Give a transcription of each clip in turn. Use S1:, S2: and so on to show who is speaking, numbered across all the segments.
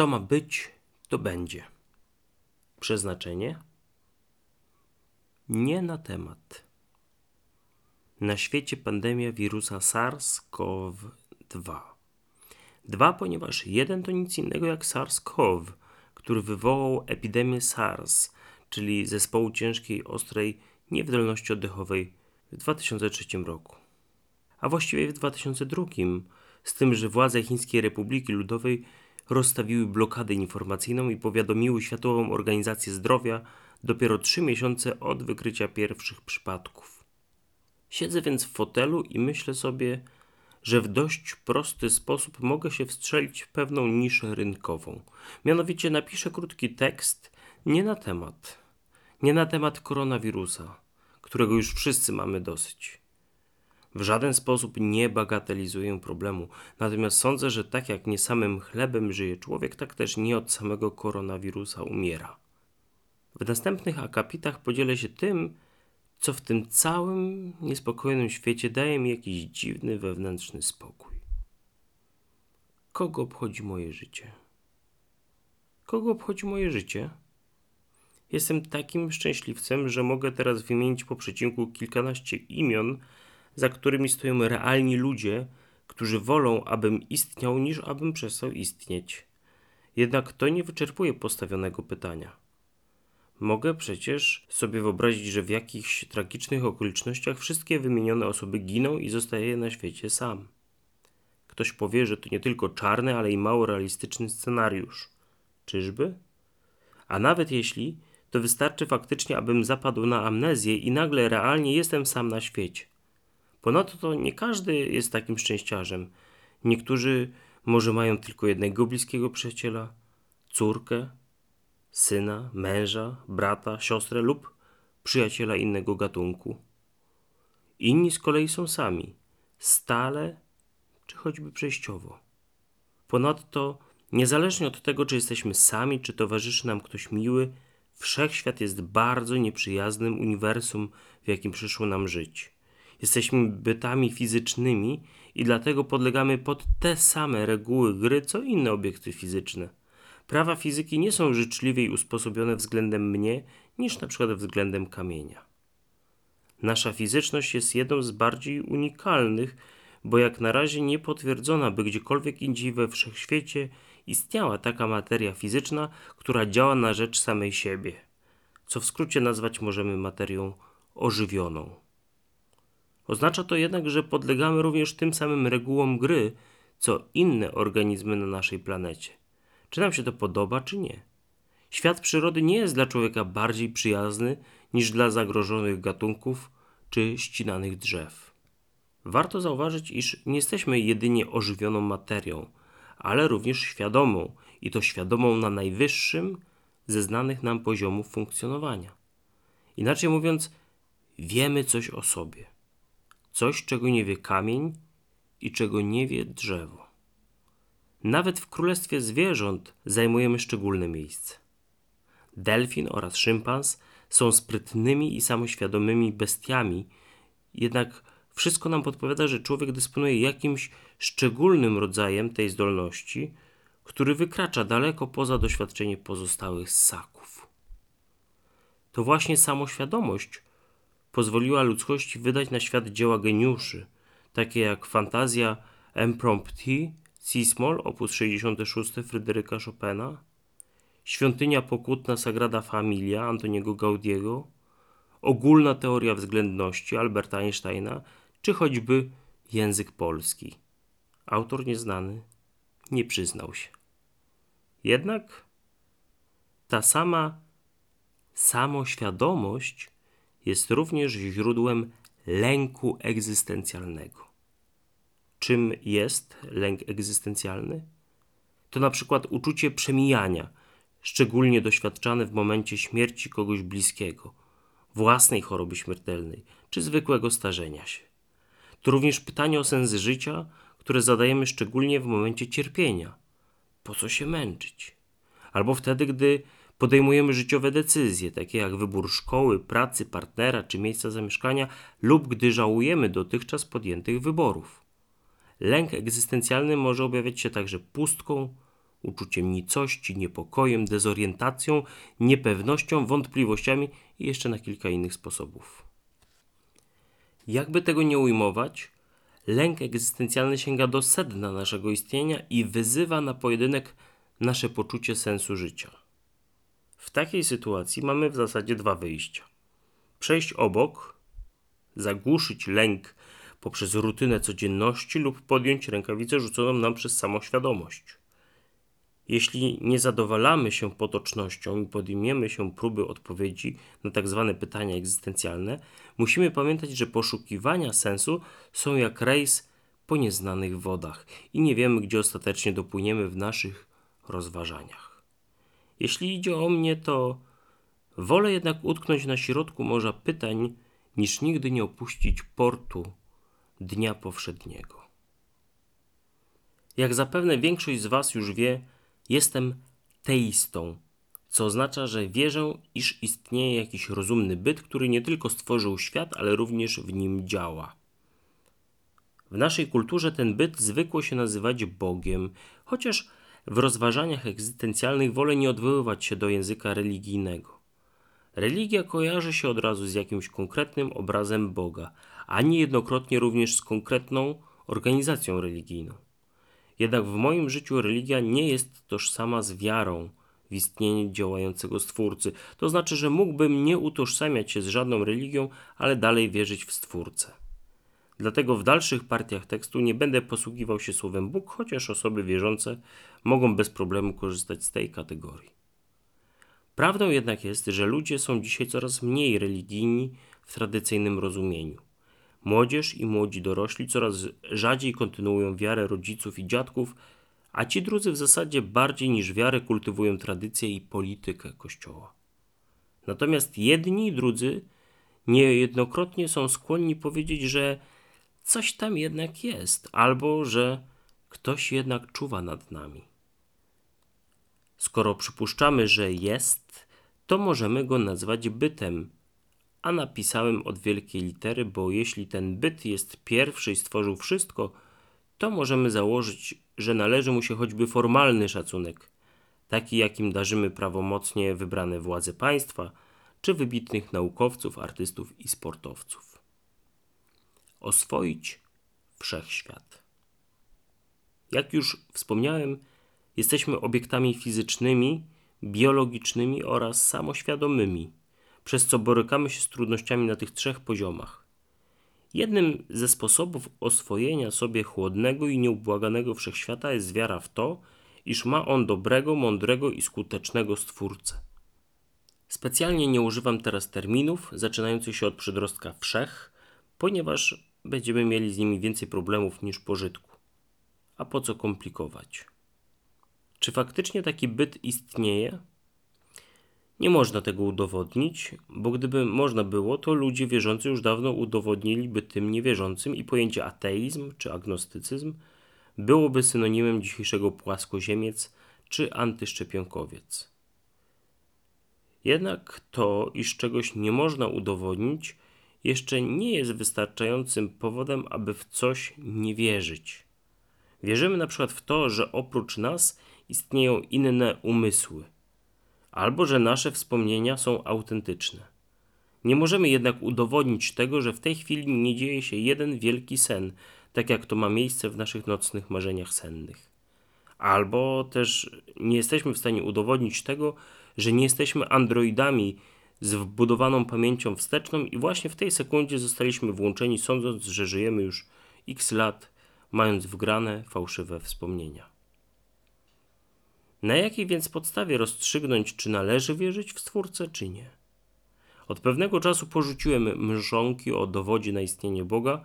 S1: Co ma być, to będzie. Przeznaczenie? Nie na temat. Na świecie pandemia wirusa SARS-CoV-2. Dwa, ponieważ jeden to nic innego jak SARS-CoV, który wywołał epidemię SARS, czyli zespołu ciężkiej, ostrej niewydolności oddechowej w 2003 roku. A właściwie w 2002, z tym, że władze Chińskiej Republiki Ludowej rozstawiły blokadę informacyjną i powiadomiły Światową Organizację Zdrowia dopiero trzy miesiące od wykrycia pierwszych przypadków. Siedzę więc w fotelu i myślę sobie, że w dość prosty sposób mogę się wstrzelić w pewną niszę rynkową. Mianowicie napiszę krótki tekst nie na temat, nie na temat koronawirusa, którego już wszyscy mamy dosyć. W żaden sposób nie bagatelizuję problemu, natomiast sądzę, że tak jak nie samym chlebem żyje człowiek, tak też nie od samego koronawirusa umiera. W następnych akapitach podzielę się tym, co w tym całym niespokojnym świecie daje mi jakiś dziwny wewnętrzny spokój. Kogo obchodzi moje życie? Kogo obchodzi moje życie? Jestem takim szczęśliwcem, że mogę teraz wymienić po przecinku kilkanaście imion, za którymi stoją realni ludzie, którzy wolą, abym istniał, niż abym przestał istnieć. Jednak to nie wyczerpuje postawionego pytania. Mogę przecież sobie wyobrazić, że w jakichś tragicznych okolicznościach wszystkie wymienione osoby giną i zostaje na świecie sam. Ktoś powie, że to nie tylko czarny, ale i mało realistyczny scenariusz. Czyżby? A nawet jeśli, to wystarczy faktycznie, abym zapadł na amnezję i nagle realnie jestem sam na świecie. Ponadto to nie każdy jest takim szczęściarzem. Niektórzy może mają tylko jednego bliskiego przyjaciela, córkę, syna, męża, brata, siostrę lub przyjaciela innego gatunku. Inni z kolei są sami, stale czy choćby przejściowo. Ponadto, niezależnie od tego, czy jesteśmy sami, czy towarzyszy nam ktoś miły, wszechświat jest bardzo nieprzyjaznym uniwersum, w jakim przyszło nam żyć. Jesteśmy bytami fizycznymi i dlatego podlegamy pod te same reguły gry, co inne obiekty fizyczne. Prawa fizyki nie są życzliwiej usposobione względem mnie niż na przykład względem kamienia. Nasza fizyczność jest jedną z bardziej unikalnych, bo jak na razie nie potwierdzona, by gdziekolwiek indziej we wszechświecie istniała taka materia fizyczna, która działa na rzecz samej siebie, co w skrócie nazwać możemy materią ożywioną. Oznacza to jednak, że podlegamy również tym samym regułom gry, co inne organizmy na naszej planecie. Czy nam się to podoba, czy nie? Świat przyrody nie jest dla człowieka bardziej przyjazny niż dla zagrożonych gatunków czy ścinanych drzew. Warto zauważyć, iż nie jesteśmy jedynie ożywioną materią, ale również świadomą i to świadomą na najwyższym ze znanych nam poziomów funkcjonowania. Inaczej mówiąc, wiemy coś o sobie. Coś, czego nie wie kamień i czego nie wie drzewo. Nawet w królestwie zwierząt zajmujemy szczególne miejsce. Delfin oraz szympans są sprytnymi i samoświadomymi bestiami, jednak wszystko nam podpowiada, że człowiek dysponuje jakimś szczególnym rodzajem tej zdolności, który wykracza daleko poza doświadczenie pozostałych ssaków. To właśnie samoświadomość pozwoliła ludzkości wydać na świat dzieła geniuszy, takie jak fantazja Impromptu C-Small op. 66 Fryderyka Chopina, Świątynia Pokutna Sagrada Familia Antoniego Gaudiego, Ogólna Teoria Względności Alberta Einsteina, czy choćby Język Polski. Autor nieznany nie przyznał się. Jednak ta sama samoświadomość jest również źródłem lęku egzystencjalnego. Czym jest lęk egzystencjalny? To na przykład uczucie przemijania, szczególnie doświadczane w momencie śmierci kogoś bliskiego, własnej choroby śmiertelnej czy zwykłego starzenia się. To również pytanie o sens życia, które zadajemy szczególnie w momencie cierpienia. Po co się męczyć? Albo wtedy, gdy podejmujemy życiowe decyzje, takie jak wybór szkoły, pracy, partnera czy miejsca zamieszkania, lub gdy żałujemy dotychczas podjętych wyborów. Lęk egzystencjalny może objawiać się także pustką, uczuciem nicości, niepokojem, dezorientacją, niepewnością, wątpliwościami i jeszcze na kilka innych sposobów. Jakby tego nie ujmować, lęk egzystencjalny sięga do sedna naszego istnienia i wyzywa na pojedynek nasze poczucie sensu życia. W takiej sytuacji mamy w zasadzie dwa wyjścia: przejść obok, zagłuszyć lęk poprzez rutynę codzienności lub podjąć rękawicę rzuconą nam przez samoświadomość. Jeśli nie zadowalamy się potocznością i podejmiemy się próby odpowiedzi na tak zwane pytania egzystencjalne, musimy pamiętać, że poszukiwania sensu są jak rejs po nieznanych wodach i nie wiemy, gdzie ostatecznie dopłyniemy w naszych rozważaniach. Jeśli idzie o mnie, to wolę jednak utknąć na środku morza pytań, niż nigdy nie opuścić portu dnia powszedniego. Jak zapewne większość z Was już wie, jestem teistą, co oznacza, że wierzę, iż istnieje jakiś rozumny byt, który nie tylko stworzył świat, ale również w nim działa. W naszej kulturze ten byt zwykło się nazywać Bogiem, chociaż w rozważaniach egzystencjalnych wolę nie odwoływać się do języka religijnego. Religia kojarzy się od razu z jakimś konkretnym obrazem Boga, a niejednokrotnie również z konkretną organizacją religijną. Jednak w moim życiu religia nie jest tożsama z wiarą w istnienie działającego Stwórcy. To znaczy, że mógłbym nie utożsamiać się z żadną religią, ale dalej wierzyć w Stwórcę. Dlatego w dalszych partiach tekstu nie będę posługiwał się słowem Bóg, chociaż osoby wierzące mogą bez problemu korzystać z tej kategorii. Prawdą jednak jest, że ludzie są dzisiaj coraz mniej religijni w tradycyjnym rozumieniu. Młodzież i młodzi dorośli coraz rzadziej kontynuują wiarę rodziców i dziadków, a ci drudzy w zasadzie bardziej niż wiarę kultywują tradycję i politykę Kościoła. Natomiast jedni i drudzy niejednokrotnie są skłonni powiedzieć, że coś tam jednak jest, albo że ktoś jednak czuwa nad nami. Skoro przypuszczamy, że jest, to możemy go nazwać bytem, a napisałem od wielkiej litery, bo jeśli ten byt jest pierwszy i stworzył wszystko, to możemy założyć, że należy mu się choćby formalny szacunek, taki jakim darzymy prawomocnie wybrane władze państwa czy wybitnych naukowców, artystów i sportowców. Oswoić wszechświat. Jak już wspomniałem, jesteśmy obiektami fizycznymi, biologicznymi oraz samoświadomymi przez co borykamy się z trudnościami na tych trzech poziomach. Jednym ze sposobów oswojenia sobie chłodnego i nieubłaganego wszechświata jest wiara w to, iż ma on dobrego, mądrego i skutecznego stwórcę. Specjalnie nie używam teraz terminów zaczynających się od przedrostka wszech, ponieważ będziemy mieli z nimi więcej problemów niż pożytku. A po co komplikować? Czy faktycznie taki byt istnieje? Nie można tego udowodnić, bo gdyby można było, to ludzie wierzący już dawno udowodniliby tym niewierzącym i pojęcie ateizm czy agnostycyzm byłoby synonimem dzisiejszego płaskoziemiec czy antyszczepionkowiec. Jednak to, iż czegoś nie można udowodnić, jeszcze nie jest wystarczającym powodem, aby w coś nie wierzyć. Wierzymy na przykład w to, że oprócz nas istnieją inne umysły albo że nasze wspomnienia są autentyczne. Nie możemy jednak udowodnić tego, że w tej chwili nie dzieje się jeden wielki sen, tak jak to ma miejsce w naszych nocnych marzeniach sennych. Albo też nie jesteśmy w stanie udowodnić tego, że nie jesteśmy androidami z wbudowaną pamięcią wsteczną i właśnie w tej sekundzie zostaliśmy włączeni, sądząc, że żyjemy już x lat, mając wgrane fałszywe wspomnienia. Na jakiej więc podstawie rozstrzygnąć, czy należy wierzyć w Stwórcę, czy nie? Od pewnego czasu porzuciłem mrzonki o dowodzie na istnienie Boga.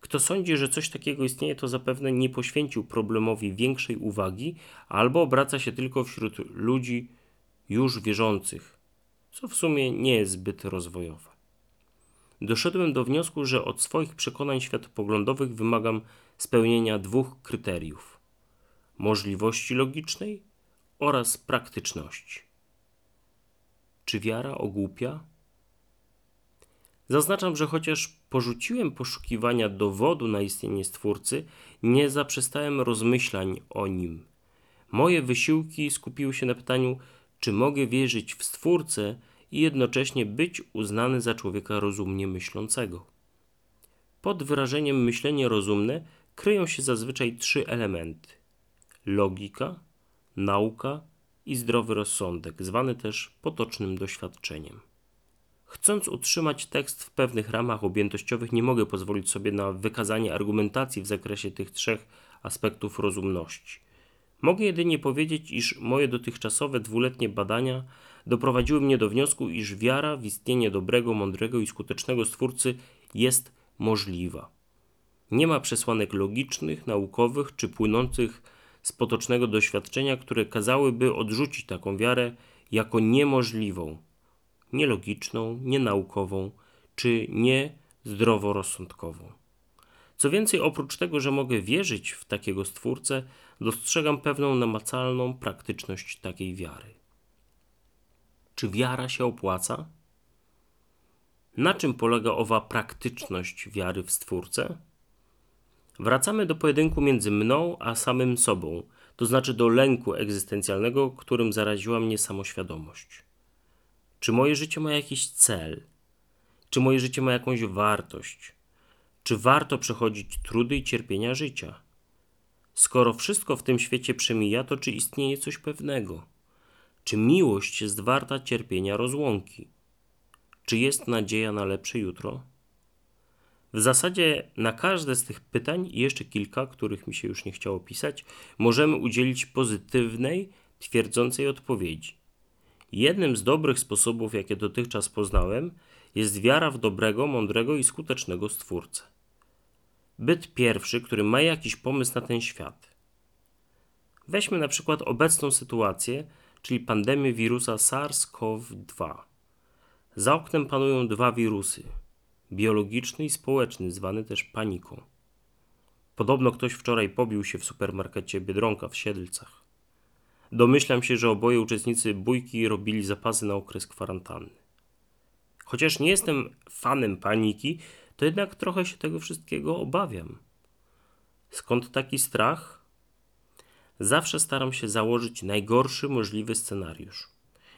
S1: Kto sądzi, że coś takiego istnieje, to zapewne nie poświęcił problemowi większej uwagi albo obraca się tylko wśród ludzi już wierzących, co w sumie nie jest zbyt rozwojowe. Doszedłem do wniosku, że od swoich przekonań światopoglądowych wymagam spełnienia dwóch kryteriów: możliwości logicznej oraz praktyczności. Czy wiara ogłupia? Zaznaczam, że chociaż porzuciłem poszukiwania dowodu na istnienie Stwórcy, nie zaprzestałem rozmyślań o nim. Moje wysiłki skupiły się na pytaniu, czy mogę wierzyć w Stwórcę i jednocześnie być uznany za człowieka rozumnie myślącego. Pod wyrażeniem myślenie rozumne kryją się zazwyczaj trzy elementy: logika, nauka i zdrowy rozsądek, zwany też potocznym doświadczeniem. Chcąc utrzymać tekst w pewnych ramach objętościowych, nie mogę pozwolić sobie na wykazanie argumentacji w zakresie tych trzech aspektów rozumności. Mogę jedynie powiedzieć, iż moje dotychczasowe dwuletnie badania doprowadziły mnie do wniosku, iż wiara w istnienie dobrego, mądrego i skutecznego Stwórcy jest możliwa. Nie ma przesłanek logicznych, naukowych czy płynących z potocznego doświadczenia, które kazałyby odrzucić taką wiarę jako niemożliwą, nielogiczną, nienaukową czy niezdroworozsądkową. Co więcej, oprócz tego, że mogę wierzyć w takiego Stwórcę, dostrzegam pewną namacalną praktyczność takiej wiary. Czy wiara się opłaca? Na czym polega owa praktyczność wiary w Stwórcę? Wracamy do pojedynku między mną a samym sobą, to znaczy do lęku egzystencjalnego, którym zaraziła mnie samoświadomość. Czy moje życie ma jakiś cel? Czy moje życie ma jakąś wartość? Czy warto przechodzić trudy i cierpienia życia? Skoro wszystko w tym świecie przemija, to czy istnieje coś pewnego? Czy miłość jest warta cierpienia rozłąki? Czy jest nadzieja na lepsze jutro? W zasadzie na każde z tych pytań i jeszcze kilka, których mi się już nie chciało pisać, możemy udzielić pozytywnej, twierdzącej odpowiedzi. Jednym z dobrych sposobów, jakie dotychczas poznałem, jest wiara w dobrego, mądrego i skutecznego Stwórcę. Byt pierwszy, który ma jakiś pomysł na ten świat. Weźmy na przykład obecną sytuację, czyli pandemię wirusa SARS-CoV-2. Za oknem panują dwa wirusy biologiczny i społeczny, zwany też paniką. Podobno ktoś wczoraj pobił się w supermarkecie Biedronka w Siedlcach. Domyślam się, że oboje uczestnicy bójki robili zapasy na okres kwarantanny. Chociaż nie jestem fanem paniki, to jednak trochę się tego wszystkiego obawiam. Skąd taki strach? Zawsze staram się założyć najgorszy możliwy scenariusz.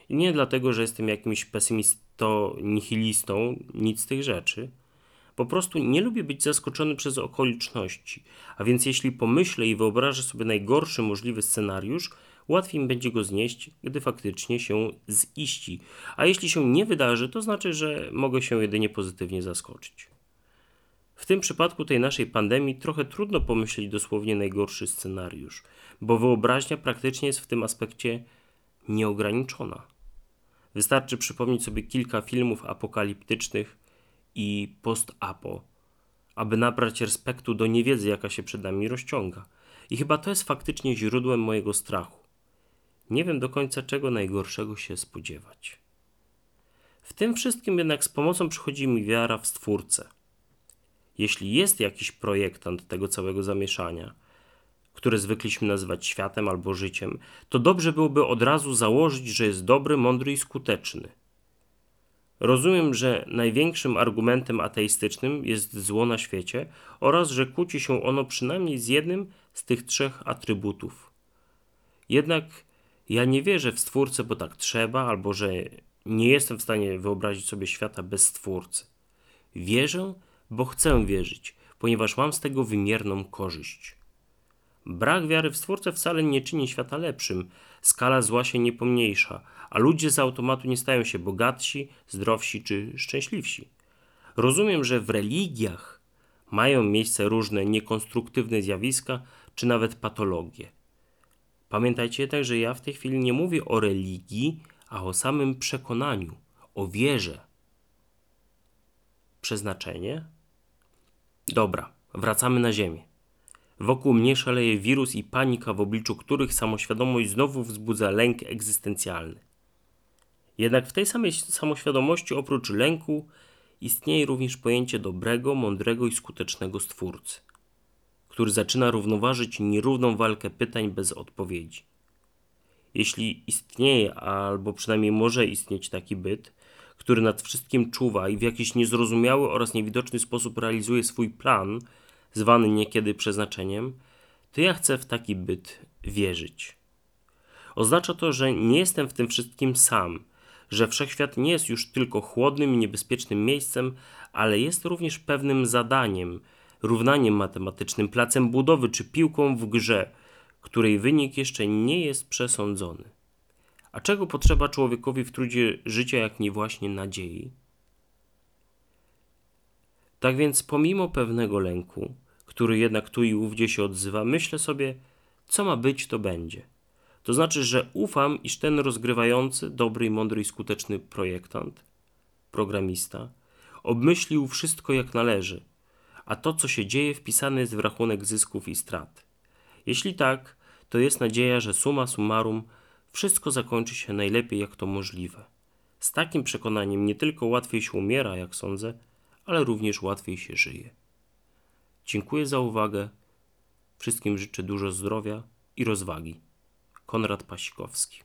S1: I nie dlatego, że jestem jakimś pesymistą, nihilistą, nic z tych rzeczy. Po prostu nie lubię być zaskoczony przez okoliczności, a więc jeśli pomyślę i wyobrażę sobie najgorszy możliwy scenariusz, łatwiej mi będzie go znieść, gdy faktycznie się ziści. A jeśli się nie wydarzy, to znaczy, że mogę się jedynie pozytywnie zaskoczyć. W tym przypadku tej naszej pandemii trochę trudno pomyśleć dosłownie najgorszy scenariusz, bo wyobraźnia praktycznie jest w tym aspekcie nieograniczona. Wystarczy przypomnieć sobie kilka filmów apokaliptycznych i post-apo, aby nabrać respektu do niewiedzy, jaka się przed nami rozciąga. I chyba to jest faktycznie źródłem mojego strachu. Nie wiem do końca, czego najgorszego się spodziewać. W tym wszystkim jednak z pomocą przychodzi mi wiara w Stwórcę. Jeśli jest jakiś projektant tego całego zamieszania, które zwykliśmy nazywać światem albo życiem, to dobrze byłoby od razu założyć, że jest dobry, mądry i skuteczny. Rozumiem, że największym argumentem ateistycznym jest zło na świecie oraz że kłóci się ono przynajmniej z jednym z tych trzech atrybutów. Jednak ja nie wierzę w Stwórcę, bo tak trzeba, albo że nie jestem w stanie wyobrazić sobie świata bez Stwórcy. Wierzę, bo chcę wierzyć, ponieważ mam z tego wymierną korzyść. Brak wiary w Stwórcę wcale nie czyni świata lepszym, skala zła się nie pomniejsza, a ludzie z automatu nie stają się bogatsi, zdrowsi czy szczęśliwsi. Rozumiem, że w religiach mają miejsce różne niekonstruktywne zjawiska czy nawet patologie. Pamiętajcie jednak, że ja w tej chwili nie mówię o religii, a o samym przekonaniu, o wierze. Przeznaczenie? Dobra, wracamy na Ziemię. Wokół mnie szaleje wirus i panika, w obliczu których samoświadomość znowu wzbudza lęk egzystencjalny. Jednak w tej samej samoświadomości oprócz lęku istnieje również pojęcie dobrego, mądrego i skutecznego stwórcy, który zaczyna równoważyć nierówną walkę pytań bez odpowiedzi. Jeśli istnieje, albo przynajmniej może istnieć taki byt, który nad wszystkim czuwa i w jakiś niezrozumiały oraz niewidoczny sposób realizuje swój plan, zwany niekiedy przeznaczeniem, to ja chcę w taki byt wierzyć. Oznacza to, że nie jestem w tym wszystkim sam, że wszechświat nie jest już tylko chłodnym i niebezpiecznym miejscem, ale jest również pewnym zadaniem, równaniem matematycznym, placem budowy czy piłką w grze, której wynik jeszcze nie jest przesądzony. A czego potrzeba człowiekowi w trudzie życia, jak nie właśnie nadziei? Tak więc, pomimo pewnego lęku, który jednak tu i ówdzie się odzywa, myślę sobie, co ma być, to będzie. To znaczy, że ufam, iż ten rozgrywający, dobry, mądry i skuteczny projektant, programista, obmyślił wszystko jak należy, a to, co się dzieje, wpisane jest w rachunek zysków i strat. Jeśli tak, to jest nadzieja, że summa summarum wszystko zakończy się najlepiej, jak to możliwe. Z takim przekonaniem nie tylko łatwiej się umiera, jak sądzę, ale również łatwiej się żyje. Dziękuję za uwagę. Wszystkim życzę dużo zdrowia i rozwagi. Konrad Pasikowski